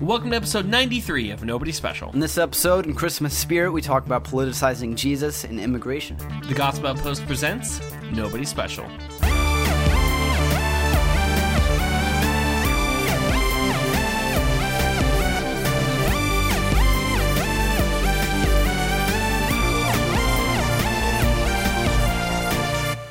Welcome to episode 93 of Nobody Special. In this episode, in Christmas spirit, we talk about politicizing Jesus and immigration. The Gospel Outpost presents Nobody Special.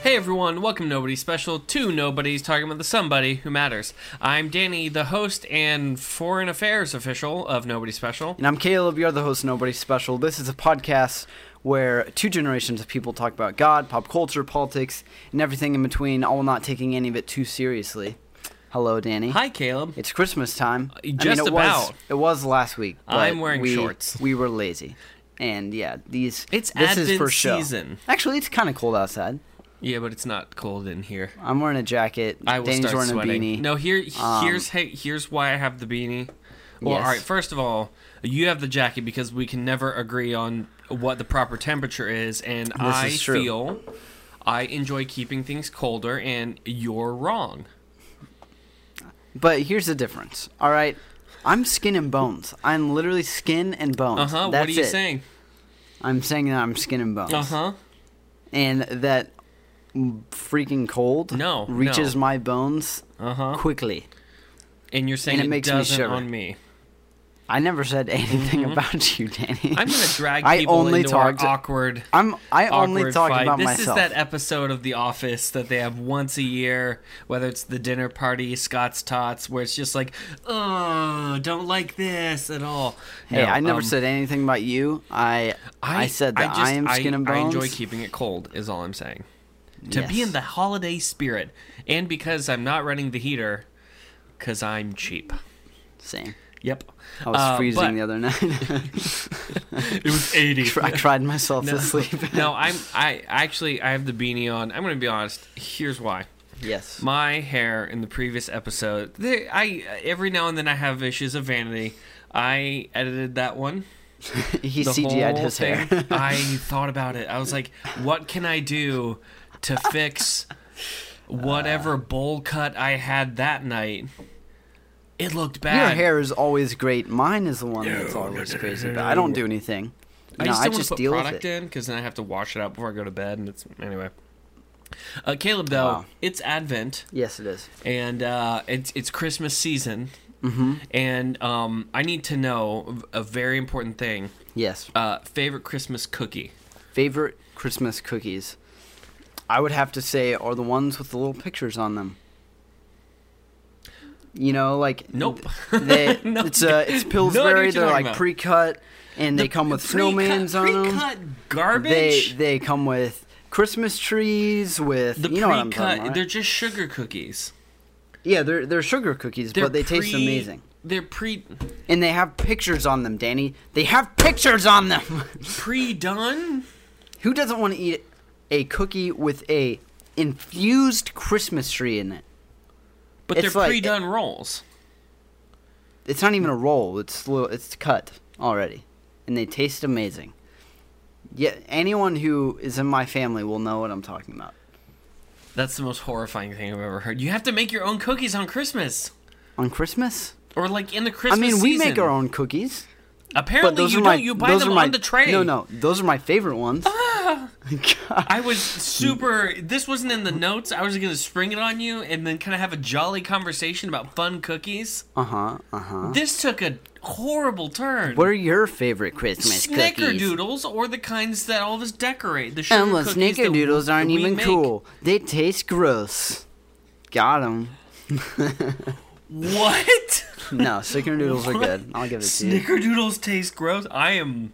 Hey everyone, welcome to Nobody Special, to Nobody's talking about the somebody who matters. I'm Danny, the host and foreign affairs official of Nobody Special. And I'm Caleb, you're the host of Nobody Special. This is a podcast where two generations of people talk about God, pop culture, politics, and everything in between, all not taking any of it too seriously. Hello, Danny. Hi Caleb. It's Christmas time. Uh, I mean, just it about. Was, it was last week. But I'm wearing we, shorts. We were lazy. And yeah, these. It's this is Advent for show. season. Actually, it's kind of cold outside. Yeah, but it's not cold in here. I'm wearing a jacket. I will Danny's start wearing sweating. a beanie. No, here, Um, here's hey, here's why I have the beanie. Well, Yes. all right. First of all, you have the jacket because we can never agree on what the proper temperature is, and I is feel I enjoy keeping things colder, and you're wrong. But here's the difference. All right, I'm skin and bones. I'm literally skin and bones. Uh huh. What are you it. saying? I'm saying that I'm skin and bones. Uh huh. And that freaking cold No, reaches no. my bones Uh huh. quickly. And you're saying And it it, makes me doesn't shiver. on me. I never said anything about you, Danny. Mm-hmm. I'm gonna drag I people only into our awkward. I'm I only talk fight. about this myself. This is that episode of The Office that they have once a year, whether it's the dinner party, Scott's Tots, where it's just like, oh, don't like this at all. hey, No, I never um, said anything about you. I I, said that I, just- am skin and bones. I enjoy keeping it cold. Is all I'm saying. To be in the holiday spirit, and because I'm not running the heater, because I'm cheap. Same. Yep. I was Uh, freezing but- the other night. It was 80. I cried myself to sleep. no, I'm. I actually I have the beanie on. I'm gonna be honest. Here's why. yes. My hair in the previous episode, they, I every now and then I have issues of vanity. I edited that one. he The CGI'd his thing. hair. I thought about it. I was like, what can I do to fix whatever bowl cut I had that night? It looked bad. Your hair is always great. Mine is the one that's always no, crazy. no, But I don't do anything. I no, just I just put deal with product it. in because then I have to wash it out before I go to bed, and it's anyway. Uh, Caleb, though, Wow. it's Advent. Yes, it is. and uh, it's it's Christmas season, Mm-hmm. and um, I need to know a very important thing. Yes. Uh, favorite Christmas cookie? Favorite Christmas cookies? I would have to say are the ones with the little pictures on them. You know, like Nope. They, No. it's uh, it's No Pillsbury. you're They're like about. pre-cut, and they come with snowmans on them. Pre-cut They garbage. they they come with Christmas trees with the you know what I'm talking pre-cut, they're just sugar cookies. Yeah, they're they're sugar cookies, They're but they taste amazing. They're pre And they have pictures on them, Danny. They have pictures on them. pre done. Who doesn't want to eat a cookie with a infused Christmas tree in it? But It's they're like- pre done rolls. It's not even a roll. It's little, it's cut already, and they taste amazing. Yeah, anyone who is in my family will know what I'm talking about. That's the most horrifying thing I've ever heard. You have to make your own cookies on Christmas, On Christmas? or like in the Christmas. I mean, we season. make our own cookies. Apparently, you don't. my you buy them my, on the tray. No, no, those are my favorite ones. Ah! I was super. This wasn't in the notes. I was gonna spring it on you and then kind of have a jolly conversation about fun cookies. Uh huh. Uh huh. This took a horrible turn. What are your favorite Christmas cookies? Snickerdoodles or the kinds that all of us decorate? The sugar And the cookies that snickerdoodles aren't we even make. cool. They taste gross. Got them. What? No, snickerdoodles are good. I'll give it to you. Snickerdoodles taste gross. I am.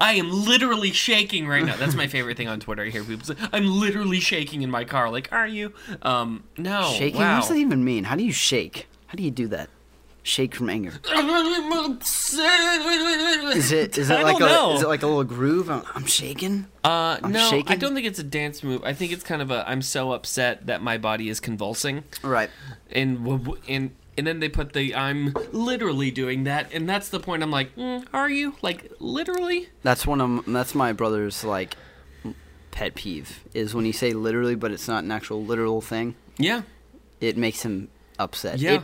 I am literally shaking right now. That's my favorite thing on Twitter. I hear people say, "I'm literally shaking in my car." Like, are you? Um, no. Shaking? Wow. What does that even mean? How do you shake? How do you do that? Shake from anger. Is it is it I like a know. is it like a little groove? I'm, I'm shaking. Uh, I'm no, I don't think it's a dance move. I think it's kind of a I'm so upset that my body is convulsing, Right. and and and then they put the I'm literally doing that, and that's the point. I'm like, mm, are you like literally? That's one of that's my brother's like pet peeve is when you say literally, but it's not an actual literal thing. Yeah, It makes him upset. Yeah. It,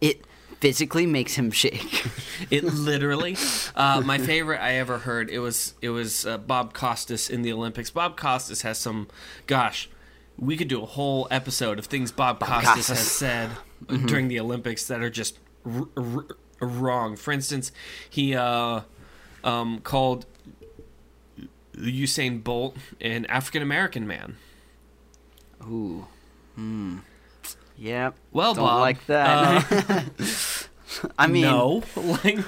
it physically makes him shake. It literally, uh, my favorite I ever heard. It was it was uh, Bob Costas in the Olympics. Bob Costas has some, gosh, we could do a whole episode of things Bob, Costas, Costas. has said during the Olympics that are just r- r- wrong. For instance, he uh, um, called Usain Bolt an African American man. Ooh. Hmm. Yep. Well, Don't Bob, like that. I mean, no, like,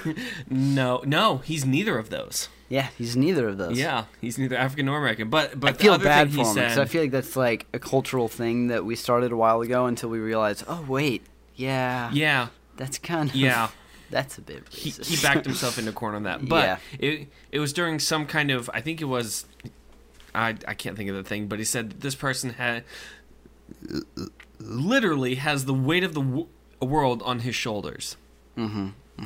no, no, he's neither of those. Yeah, he's neither of those. Yeah, he's neither African nor American. But but I feel bad for him because said, I feel like that's like a cultural thing that we started a while ago until we realized, oh wait, yeah, yeah, that's kind of yeah, that's a bit he, he backed himself into a corner on that. But Yeah. it it was during some kind of I think it was I I can't think of the thing, but he said this person had literally has the weight of the w- world on his shoulders. mm-hmm. I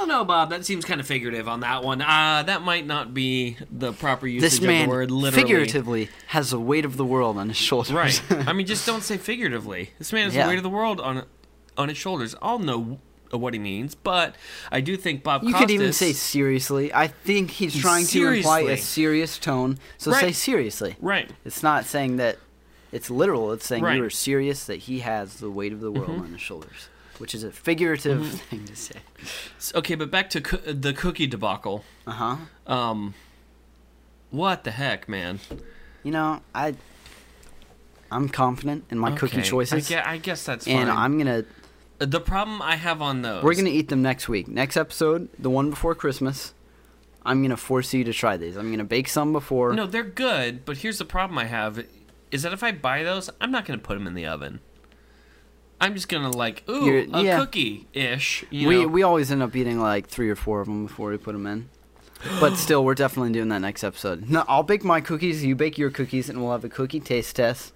don't know, Bob. That seems kind of figurative on that one. Uh, that might not be the proper usage This man of the word literally. figuratively has the weight of the world on his shoulders. Right. I mean, just don't say figuratively. This man has Yeah. the weight of the world on on his shoulders. I'll know what he means, but I do think Bob you Costas. could even say seriously. I think he's trying to imply a serious tone. So say seriously. right. It's not saying that it's literal. It's saying Right. you are serious that he has the weight of the world Mhm. on his shoulders, which is a figurative Mm-hmm. thing to say. Okay, but back to coo- the cookie debacle. Uh huh. Um, what the heck, man? You know, I I'm confident in my cookie choices, I guess, I guess that's fine. and I'm gonna the problem I have on those. we're gonna eat them next week. Next episode, the one before Christmas. I'm gonna force you to try these. I'm gonna bake some before. No, they're good, but here's the problem I have: is that if I buy those, I'm not gonna put them in the oven. I'm just gonna like, ooh, You're- a yeah. cookie ish. We know? we always end up eating like three or four of them before we put them in. But still, we're definitely doing that next episode. No, I'll bake my cookies. You bake your cookies, and we'll have a cookie taste test.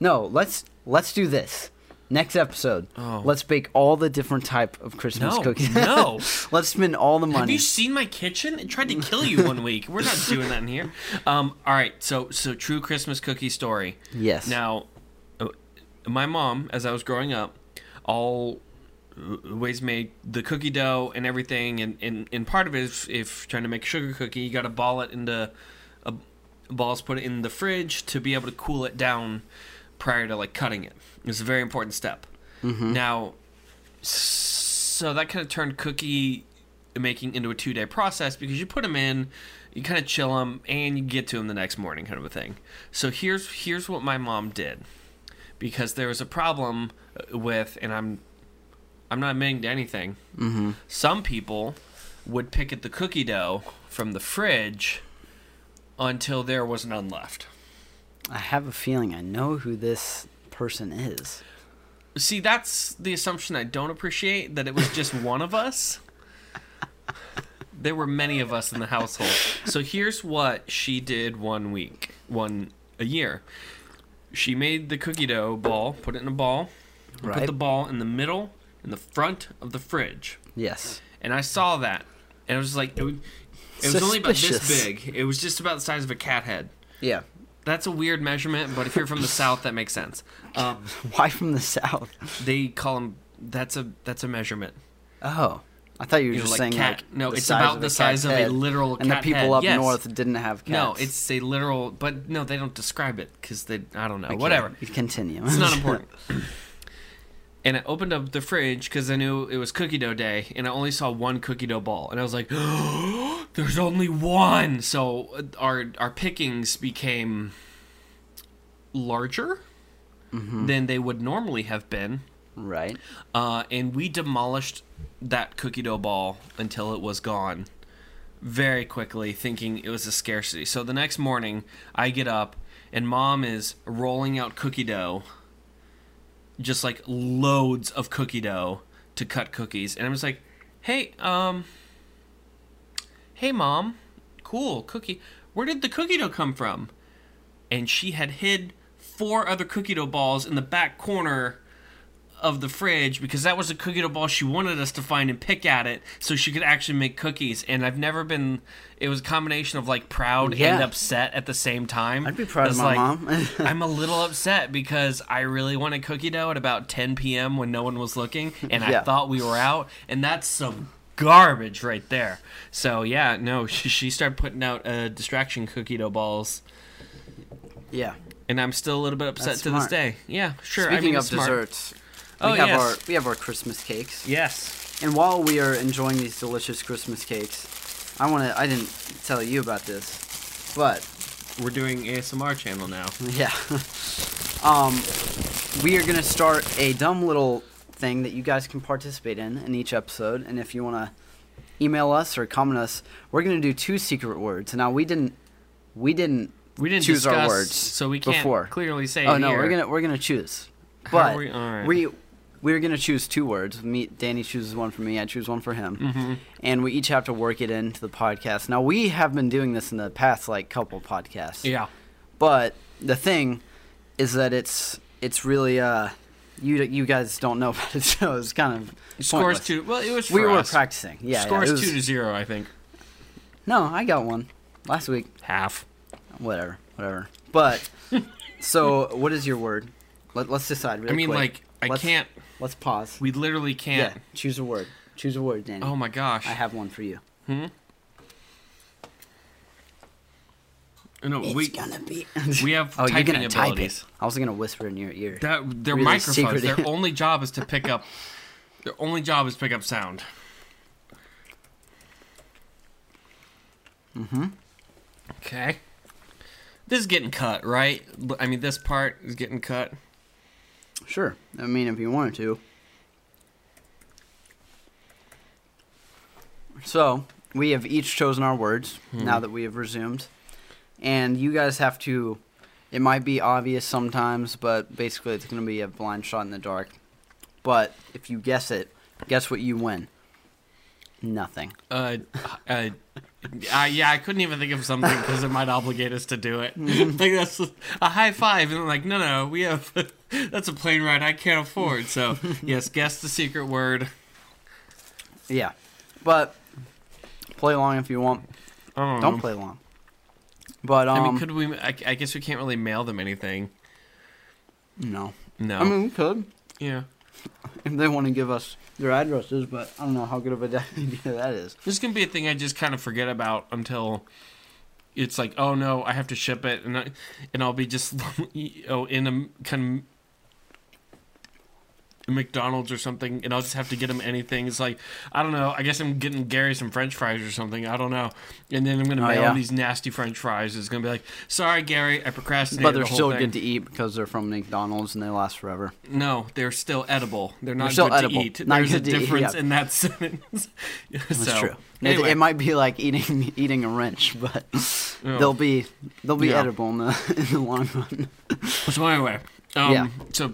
No, let's let's do this next episode. Oh. Let's bake all the different type of Christmas No, cookies. no. let's spend all the money. Have you seen my kitchen? It tried to kill you one week. We're not doing that in here. Um, all right, so so true Christmas cookie story. yes. Now, my mom, as I was growing up, always made the cookie dough and everything, and, and, and part of it is if trying to make a sugar cookie, you got to ball it into a, balls, put it in the fridge to be able to cool it down prior to like cutting it. It's a very important step. Mhm. Now, so that kind of turned cookie making into a two day process because you put them in, you kind of chill them, and you get to them the next morning, kind of a thing. So here's here's what my mom did, because there was a problem with, and I'm I'm not admitting to anything. Mm-hmm. Some people would pick at the cookie dough from the fridge until there was none left. I have a feeling I know who this person is. See, that's the assumption I don't appreciate that it was just one of us. There were many of us in the household. So here's what she did one week, one a year. She made the cookie dough ball, put it in a ball, and put the ball in the middle, in the front of the fridge. Yes. And I saw that, and it was like it, was- it was only about this big. It was just about the size of a cat head. Yeah. That's a weird measurement, but if you're from the south, that makes sense. Um, Why from the south? they call them. That's a that's a measurement. Oh. I thought you were You know, just like saying cat- like no, it's about the size of a literal and the people head. up Yes. north didn't have cats. No, it's a literal, but no, they don't describe it because they. I don't know. Okay, Whatever. Continue. It's not important. and I opened up the fridge because I knew it was cookie dough day, and I only saw one cookie dough ball, and I was like, "There's only one." So uh, our our pickings became larger Mhm. than they would normally have been, Right. uh, and we demolished that cookie dough ball until it was gone very quickly, thinking it was a scarcity. So the next morning, I get up and mom is rolling out cookie dough, just like loads of cookie dough to cut cookies, and I'm just like, "Hey, um, hey, mom, cool cookie. Where did the cookie dough come from?" And she had hid four other cookie dough balls in the back corner of the fridge because that was a cookie dough ball she wanted us to find and pick at it so she could actually make cookies. And I've never been. It was a combination of like proud and upset at the same time. I'd be proud of my like, mom. I'm a little upset because I really wanted cookie dough at about 10 p.m. when no one was looking, and I thought we were out, and that's some garbage right there. So yeah, no, she, she started putting out uh, distraction cookie dough balls, yeah. and I'm still a little bit upset to this day. Yeah, sure. Speaking I mean, of desserts, we Oh, have yes. our we have our Christmas cakes. Yes. And while we are enjoying these delicious Christmas cakes, I want to I didn't tell you about this, but We're doing ASMR channel now. yeah. um we are going to start a dumb little thing that you guys can participate in in each episode and if you want to email us or comment us, we're going to do two secret words. Now we didn't we didn't We didn't choose discuss, our words so we can't before. clearly say. Oh no, here. we're gonna we're gonna choose. But we- right. we we're gonna choose two words. Me, Danny chooses one for me. I choose one for him, Mm-hmm. and we each have to work it into the podcast. Now we have been doing this in the past like couple podcasts. Yeah. But the thing is that it's it's really uh you you guys don't know about it, so it's kind of Scores pointless. two. Well, it was. We were us. practicing. Yeah, yeah, Scores it was- two to zero, I think. No, I got one last week. Half. Whatever, whatever. But so, what is your word? Let, let's decide. Really I mean, quick. like, I Let's- can't. Let's pause. We literally can't. choose a word. Choose a word, Danny. Oh my gosh. I have one for you. Hmm? No, we gonna be. we have oh, you're typing gonna type abilities. it. I was gonna whisper in your ear. That they're Really microphones. secret. Their only job is to pick up. Their only job is pick up sound. Mm-hmm. Okay. This is getting cut, right? I mean, this part is getting cut. Sure. I mean, if you wanted to. So we have each chosen our words Hmm. now that we have resumed, and you guys have to. It might be obvious sometimes, but basically it's going to be a blind shot in the dark. But if you guess it, guess what you win. Nothing. Uh, uh, yeah, I couldn't even think of something because it might obligate us to do it. like that's a high five, and like, no, no, we have that's a plane ride I can't afford. So yes, guess the secret word. Yeah, but play along if you want. I don't, play along. But um, I mean, could we? I, I guess we can't really mail them anything. no. No. I mean, we could yeah. If they want to give us their addresses, but I don't know how good of a idea that is. This can be a thing I just kind of forget about until it's like, oh no, I have to ship it, and I, and I'll be just oh in a kind of McDonald's or something, and I'll just have to get him anything. It's like I don't know. I guess I'm getting Gary some French fries or something. I don't know, and then I'm gonna Oh, mail yeah. these nasty French fries. It's gonna be like, sorry, Gary, I procrastinated. But they're the still thing." good to eat because they're from McDonald's and they last forever. No, they're still edible. They're not still good edible. to eat. Not There's a to eat, difference yeah. in that sentence. That's so, true. It, it might be like eating eating a wrench, but Oh. they'll be they'll be Yeah. edible in the in the long run. So anyway, um, Yeah. So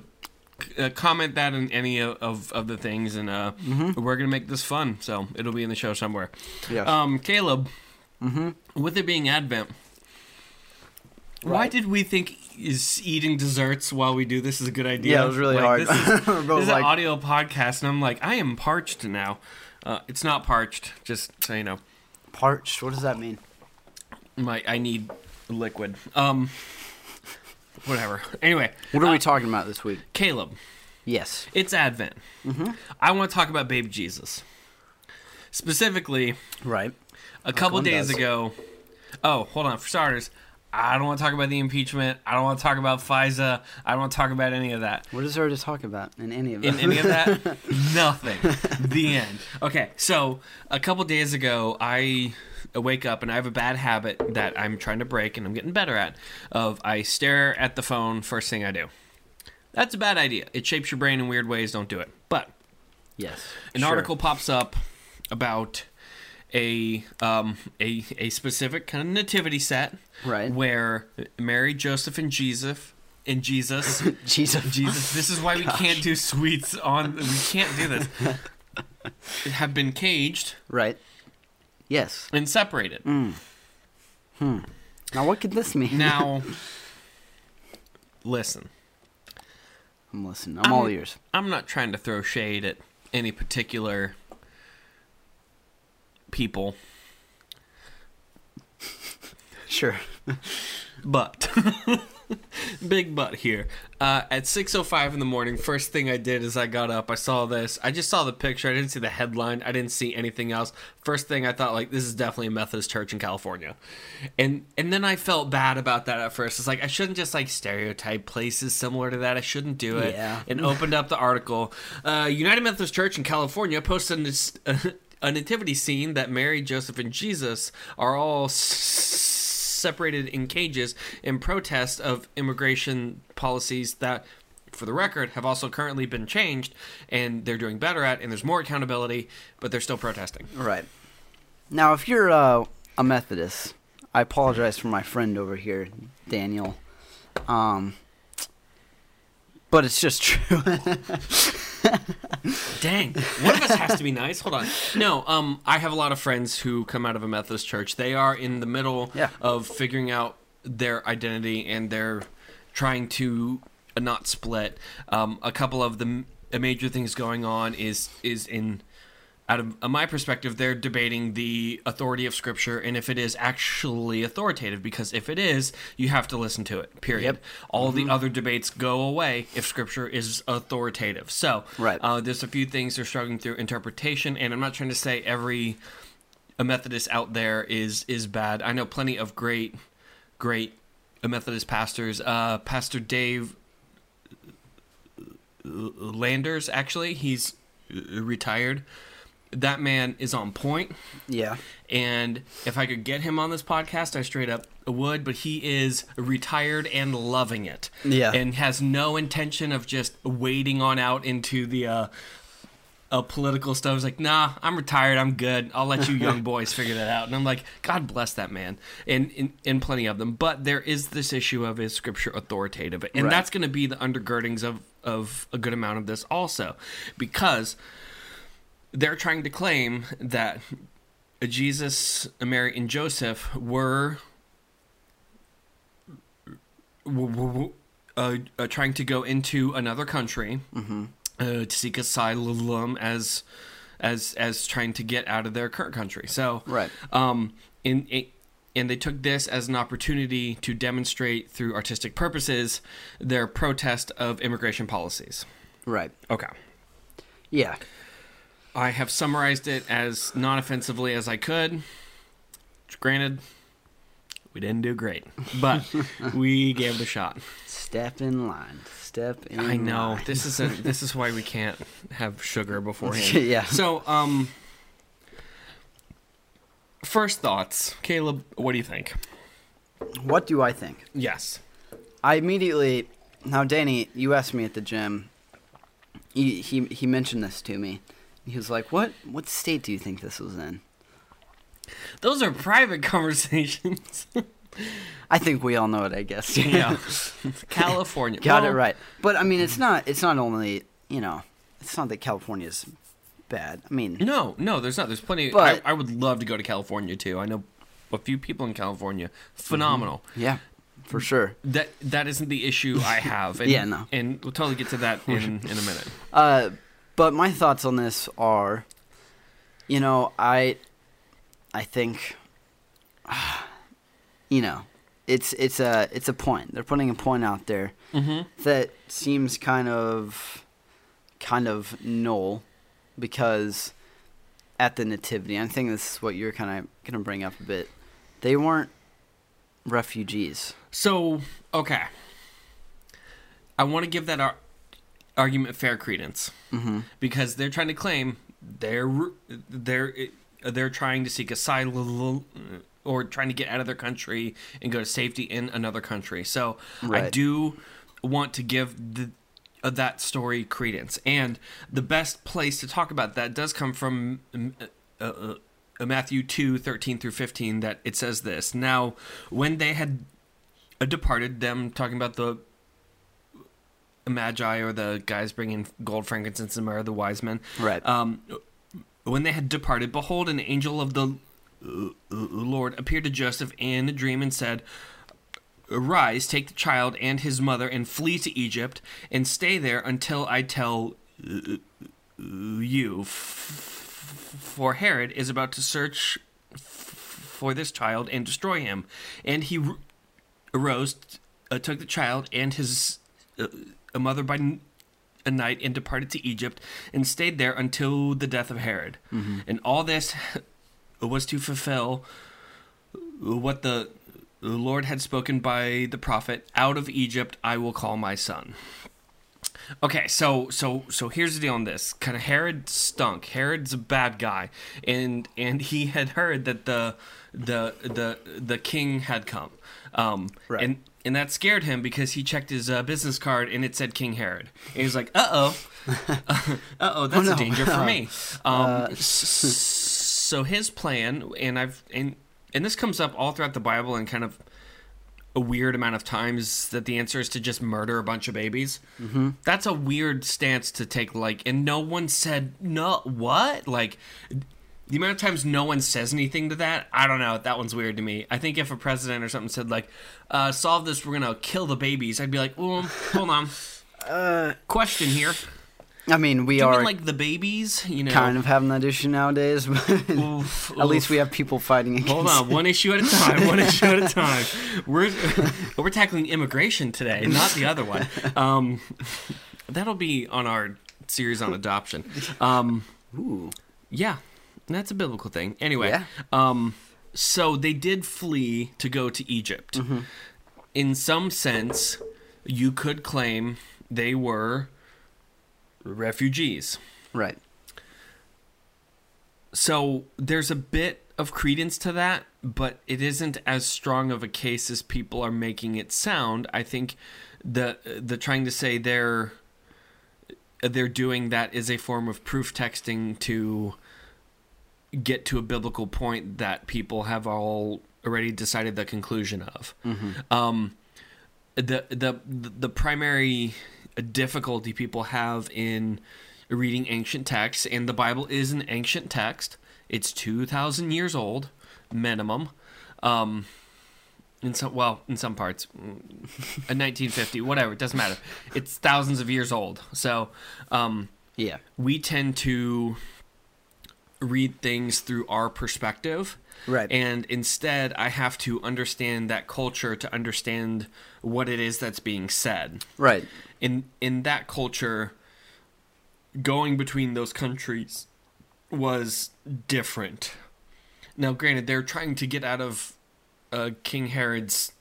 uh, comment that in any of, of, of the things, and uh, Mm-hmm. we're gonna make this fun. So it'll be in the show somewhere. Yes. Um, Caleb, mm-hmm. with it being Advent, why did we think is eating desserts while we do this is a good idea? Yeah, it was really Like, hard. This is, this is an audio podcast, and I'm like, I am parched now. Uh, it's not parched, just so you know. Parched. What does that mean? My I need liquid. Um, whatever. Anyway, What are uh, we talking about this week? Caleb. Yes. It's Advent. Mm-hmm. I want to talk about baby Jesus. Specifically, Right. a couple days does. ago. Oh, hold on. For starters, I don't want to talk about the impeachment. I don't want to talk about FISA. I don't want to talk about any of that. What is there to talk about in any of it? In any of that, nothing. The end. Okay, so a couple days ago, I wake up and I have a bad habit that I'm trying to break and I'm getting better at. Of I stare at the phone first thing I do. That's a bad idea. It shapes your brain in weird ways. Don't do it. But yes. an Sure. article pops up about a um, a a specific kind of nativity set Right. where Mary, Joseph, and Jesus and Jesus Jesus. Jesus. This is why we can't do sweets on. We can't do this. Have been caged Right. Yes. and separated. Mm. Hmm. Now what could this mean? Now, listen. I'm listening. I'm all ears. I'm not trying to throw shade at any particular people, Sure. but big but here. Uh, at 6:05 in the morning, first thing I did is I got up. I saw this. I just saw the picture. I didn't see the headline. I didn't see anything else. First thing I thought like this is definitely a Methodist church in California, and and then I felt bad about that at first. It's like I shouldn't just like stereotype places similar to that. I shouldn't do it. Yeah. And opened up the article. Uh, United Methodist Church in California posted this. A nativity scene that Mary, Joseph, and Jesus are all s- separated in cages in protest of immigration policies that, for the record, have also currently been changed and they're doing better at, and there's more accountability, but they're still protesting. Right. Now, if you're uh, a Methodist, I apologize for my friend over here, Daniel. Um, but it's just true. Dang, one of us has to be nice. Hold on. No, um, I have a lot of friends who come out of a Methodist church. They are in the middle Yeah. of figuring out their identity and they're trying to not split. Um, a couple of the major things going on is is in out of uh, my perspective, they're debating the authority of Scripture and if it is actually authoritative. Because if it is, you have to listen to it. Period. Yep. All the other debates go away if Scripture is authoritative. So, Right. uh, there's a few things they're struggling through interpretation, and I'm not trying to say every a Methodist out there is is bad. I know plenty of great, great Methodist pastors. Uh, Pastor Dave Landers, actually, he's uh, retired. That man is on point. yeah. And if I could get him on this podcast, I straight up would. But he is retired and loving it. Yeah. And has no intention of just wading on out into the uh, uh, political stuff. He's like, nah, I'm retired. I'm good. I'll let you young boys figure that out. And I'm like, God bless that man. And, and, and plenty of them. But there is this issue of is scripture authoritative? And Right. that's going to be the undergirdings of, of a good amount of this also. Because they're trying to claim that Jesus, Mary, and Joseph were, uh, uh, trying to go into another country uh, to seek asylum as as as trying to get out of their current country. So Right. um, in, in and they took this as an opportunity to demonstrate through artistic purposes their protest of immigration policies. Right. Okay. Yeah. I have summarized it as non offensively as I could. Granted, we didn't do great, but we gave it a shot. Step in line. Step in line. I know line. this is a, this is why we can't have sugar beforehand. Yeah. So, um, first thoughts, Caleb. What do you think? What do I think? Yes. I immediately now Danny, you asked me at the gym. He he he mentioned this to me. He was like, "What what state do you think this was in?" Those are private conversations. I think we all know it. I guess. yeah. California. Got it right. But I mean, it's not. It's not only you know. It's not that California's bad. I mean, No, no, there's not. There's plenty. But- I, I would love to go to California too. I know a few people in California. Phenomenal. yeah, for sure. That that isn't the issue I have. And, Yeah, no. And we'll totally get to that in in a minute. Uh, but my thoughts on this are, you know, I, I think, you know, it's it's a it's a point. They're putting a point out there Mm-hmm. that seems kind of, kind of null, because at the nativity, I think this is what you're kind of gonna bring up a bit. They weren't refugees. So okay, I want to give that ar- argument fair credence Mm-hmm. because they're trying to claim they're they're they're trying to seek asylum or trying to get out of their country and go to safety in another country. So I do want to give the uh, that story credence, and the best place to talk about that does come from. um, Uh, uh, uh, Matthew 2, 13 through 15, that it says this. Now, when they had uh, departed, them talking about the magi or the guys bringing gold, frankincense, and myrrh, the wise men. Right. Um, when they had departed, behold, an angel of the Lord appeared to Joseph in a dream and said, Arise, take the child and his mother, and flee to Egypt, and stay there until I tell uh, you. For Herod is about to search for this child and destroy him. And he arose, uh, took the child and his uh, a mother by n- a night, and departed to Egypt, and stayed there until the death of Herod. And all this was to fulfill what the Lord had spoken by the prophet, out of Egypt I will call my son. Okay, so so so here's the deal on this. Kind of Herod stunk. Herod's a bad guy, and and he had heard that the the the the king had come, um, Right. and and that scared him because he checked his uh, business card and it said King Herod, and he was like, uh oh, uh oh, that's no. a danger for me. Um, s- so his plan, and I've and and this comes up all throughout the Bible and kind of a weird amount of times that the answer is to just murder a bunch of babies. Mm-hmm. That's a weird stance to take. Like, and no one said no. What? Like, the amount of times no one says anything to that, I don't know. That one's weird to me. I think if a president or something said like, uh, "Solve this, we're gonna kill the babies," I'd be like, "Well, hold on." Uh, Question here. I mean, we Do you are mean like the babies? You know, kind of having that issue nowadays, but Oof, at least we have people fighting against. Hold on, one issue at a time. One issue at a time. We're we're tackling immigration today, not the other one. Um, that'll be on our series on adoption. Um, Ooh. yeah, that's a biblical thing. Anyway, Yeah. um, so they did flee to go to Egypt. Mm-hmm. In some sense, you could claim they were refugees. Right. So there's a bit of credence to that, but it isn't as strong of a case as people are making it sound. I think the the trying to say they're they're doing that is a form of proof texting to get to a biblical point that people have all already decided the conclusion of. Um, the the the primary difficulty people have in reading ancient texts, and the Bible is an ancient text. It's two thousand years old, minimum. Um, in some well, in some parts, in nineteen fifty, whatever. It doesn't matter. It's thousands of years old. So, um, Yeah. we tend to read things through our perspective. Right. And instead, I have to understand that culture to understand what it is that's being said. Right. In in that culture, going between those countries was different. Now, granted, they're trying to get out of uh, King Herod's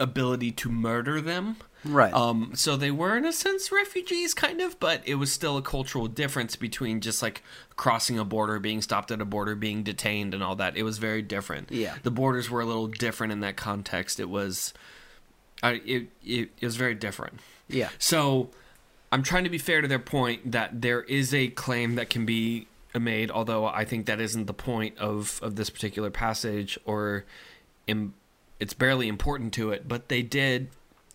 ability to murder them. Right. Um, so they were in a sense refugees, kind of, but it was still a cultural difference between just like crossing a border, being stopped at a border, being detained, and all that. It was very different. Yeah. the borders were a little different in that context. It was, I it it, it was very different. yeah. So I'm trying to be fair to their point that there is a claim that can be made, although I think that isn't the point of, of this particular passage, or Im, it's barely important to it. But they did,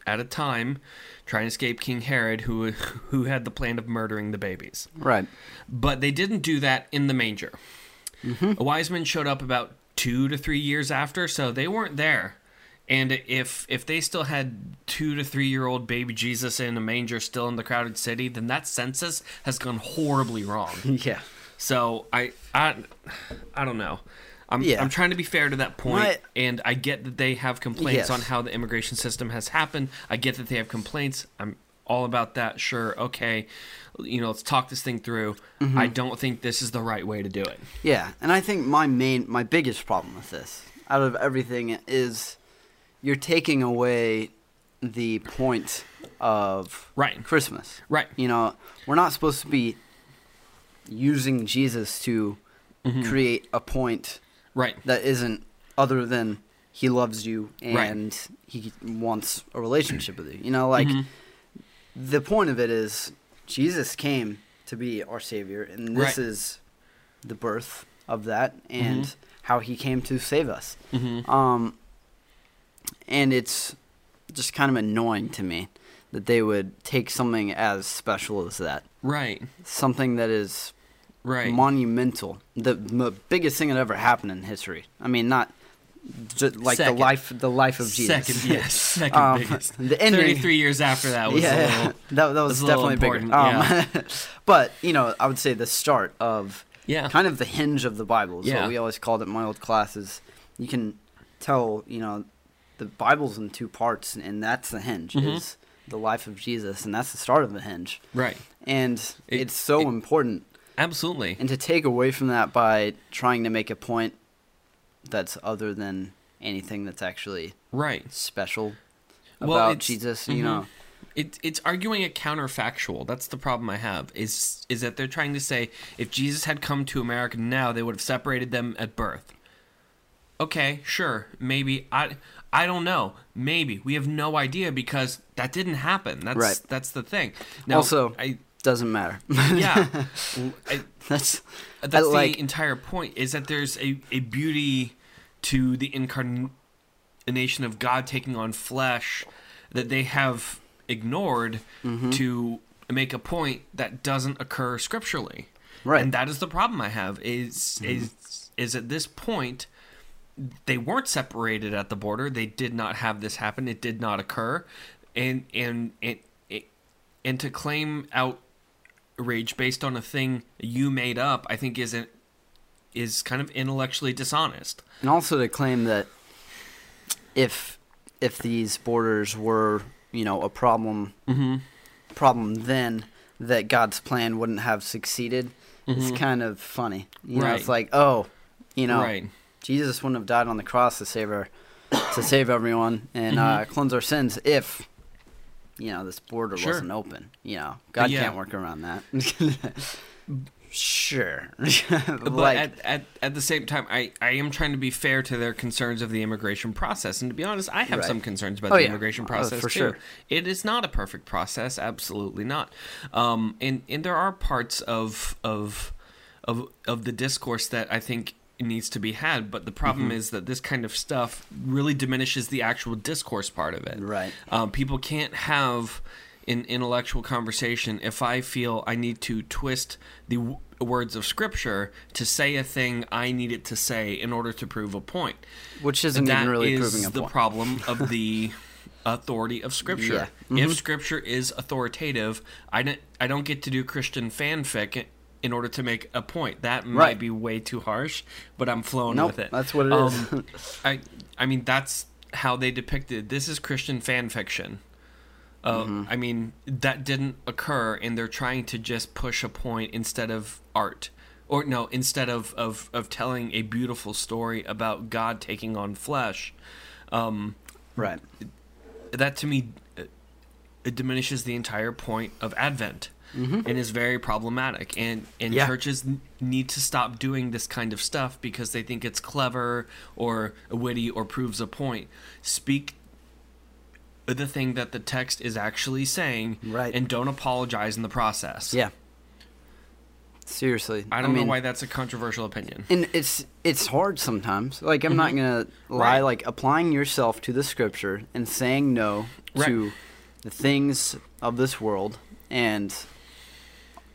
at a time, trying to escape King Herod, who who had the plan of murdering the babies. Right. But they didn't do that in the manger. Mm-hmm. A wise man showed up about two to three years after, so they weren't there. And if if they still had two to three year old baby Jesus in a manger still in the crowded city, then that census has gone horribly wrong. Yeah. So I I I don't know. I'm Yeah. I'm trying to be fair to that point, and I get that they have complaints Yes. on how the immigration system has happened. I get that they have complaints. I'm all about that. Sure, okay. You know, let's talk this thing through. Mm-hmm. I don't think this is the right way to do it. Yeah, and I think my main, my biggest problem with this, out of everything, is you're taking away the point of Right. Christmas. Right. You know, we're not supposed to be using Jesus to Mm-hmm. create a point Right. that isn't other than he loves you Right. and he wants a relationship with you. You know, like Mhm. the point of it is Jesus came to be our savior, and this Right. is the birth of that and Mhm. how he came to save us. Mhm. Um, and it's just kind of annoying to me that they would take something as special as that, Right. something that is Right. monumental, the, the biggest thing that ever happened in history. I mean, not Ju- like Second. the life, the life of Jesus. Second, yes, second Um, biggest. the ending- Thirty-three years after that was yeah, a little. that, that was was a definitely bigger. Um, but you know, I would say the start of Yeah. kind of the hinge of the Bible is Yeah. what we always called it in my old classes. You can tell, you know, the Bible's in two parts, and that's the hinge Mhm. is the life of Jesus, and that's the start of the hinge. Right. And It- it's so it- important. Absolutely. And to take away from that by trying to make a point that's other than anything that's actually Right. special Well, about Jesus, mhm. you know. It, it's arguing a counterfactual. That's the problem I have. Is is that they're trying to say if Jesus had come to America now, they would have separated them at birth. Okay, sure, maybe I I don't know. Maybe we have no idea because that didn't happen. That's Right. that's the thing. Now, Also- I Doesn't matter. yeah, I, that's that's like- the entire point. Is that there's a a beauty to the incarnation of God taking on flesh that they have ignored Mm-hmm. to make a point that doesn't occur scripturally. Right. Mm-hmm. And that is the problem I have is is is at this point they weren't separated at the border. They did not have this happen. It did not occur. And and it, it and to claim outrage based on a thing you made up, I think isn't is kind of intellectually dishonest. And also to claim that if if these borders were, you know, a problem Mm-hmm. problem then that God's plan wouldn't have succeeded. It's kind of funny. You know, Mm-hmm. It's like, oh, you know, Right. Jesus wouldn't have died on the cross to save our to save everyone and uh, Mm-hmm. cleanse our sins if you know this border Sure. wasn't open. You know, God yeah. can't work around that. sure, But like at, at, at the same time, I, I am trying to be fair to their concerns of the immigration process. And to be honest, I have Right. some concerns about Oh, the yeah. immigration Oh, process for too. sure. It is not a perfect process, absolutely not. Um, and and there are parts of of of of the discourse that I think needs to be had. But the problem Mm-hmm. is that this kind of stuff really diminishes the actual discourse part of it. Right. Um, people can't have an intellectual conversation if I feel I need to twist the w- words of scripture to say a thing I need it to say in order to prove a point. which isn't even really is proving a the point. problem of the authority of scripture. Yeah. Mm-hmm. If scripture is authoritative, I don't I don't get to do Christian fanfic in order to make a point. That might Right. be way too harsh, but I'm flowing Nope, with it. that's what it is. is. I I mean that's how they depicted this is Christian fan fiction. Uh, Mm-hmm. I mean that didn't occur, and they're trying to just push a point instead of art, or no, instead of of of telling a beautiful story about God taking on flesh. Um, right. that to me uh, it diminishes the entire point of Advent. And is very problematic, and and Yeah. churches n- need to stop doing this kind of stuff because they think it's clever or witty or proves a point. Speak the thing that the text is actually saying, Right. and don't apologize in the process. Yeah. Seriously. I don't mean, know why that's a controversial opinion. And it's it's hard sometimes. Like I'm not gonna lie. Mm-hmm. Right. Like applying yourself to the scripture and saying no to the things of this world and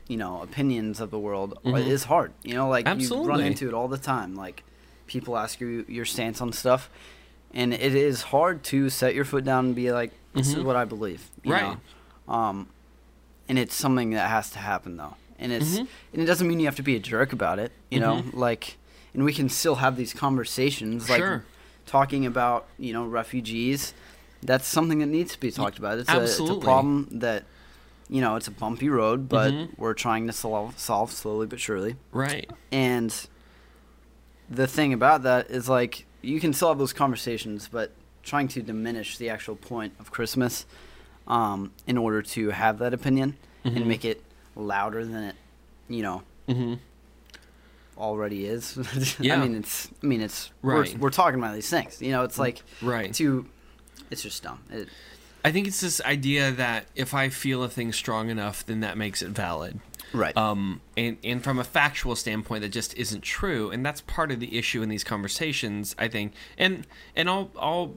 you know opinions of the world is hard. You know, like you run Mm-hmm. Into it all the time. Like people ask you your stance on stuff, and it is hard to set your foot down and be like, "This is what I believe." You Mm-hmm. Right. Know? Um, and it's something that has to happen though, and it's Mm-hmm. and it doesn't mean you have to be a jerk about it. You know, like, and we can still have these conversations, like Sure. talking about you know refugees. That's something that needs to be talked about. It's a, it's a problem that you know it's a bumpy road, but Mhm. we're trying to solve solve slowly but surely. Right. And the thing about that is like you can still have those conversations, but trying to diminish the actual point of Christmas um, in order to have that opinion Mhm. and make it louder than it, you know, hmm already is. Yeah. I mean, it's. I mean, it's. Right. We're, we're talking about these things. You know, it's like Right. to. It's just dumb. It, I think it's this idea that if I feel a thing strong enough, then that makes it valid. right. Um, and, and from a factual standpoint, that just isn't true, and that's part of the issue in these conversations, I think. And and I'll I'll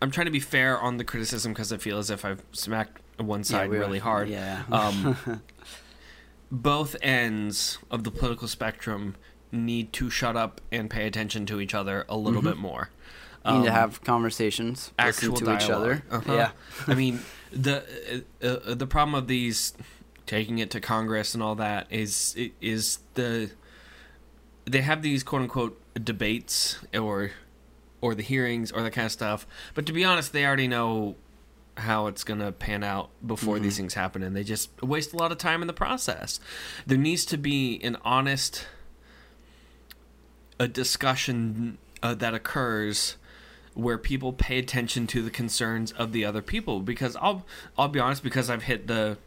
I'm trying to be fair on the criticism because I feel as if I've smacked one side are- really hard. yeah. Um, both ends of the political spectrum need to shut up and pay attention to each other a little bit more. You need to Um, have conversations, actual to each other. Uh-huh. Yeah. I mean, the uh, uh, the problem of these taking it to Congress and all that is is the they have these quote unquote debates or or the hearings or that kind of stuff. But to be honest, they already know how it's going to pan out before these things happen and they just waste a lot of time in the process. There needs to be an honest a discussion uh, that occurs where people pay attention to the concerns of the other people because I'll I'll be honest because I've hit the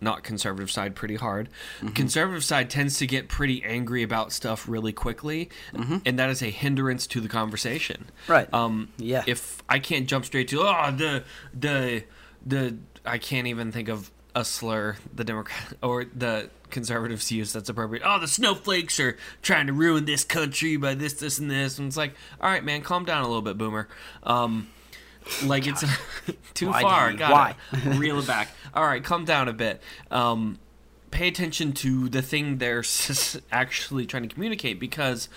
not conservative side pretty hard. Conservative side tends to get pretty angry about stuff really quickly and that is a hindrance to the conversation. Right. Um Yeah. if I can't jump straight to oh the the the I can't even think of a slur the Democrat or the conservatives use that's appropriate. Oh, the snowflakes are trying to ruin this country by this, this, and this. And it's like, all right, man, calm down a little bit, Boomer. Um, like it's too Why, far. Got Why? reel it back. All right, calm down a bit. Um, pay attention to the thing they're actually trying to communicate because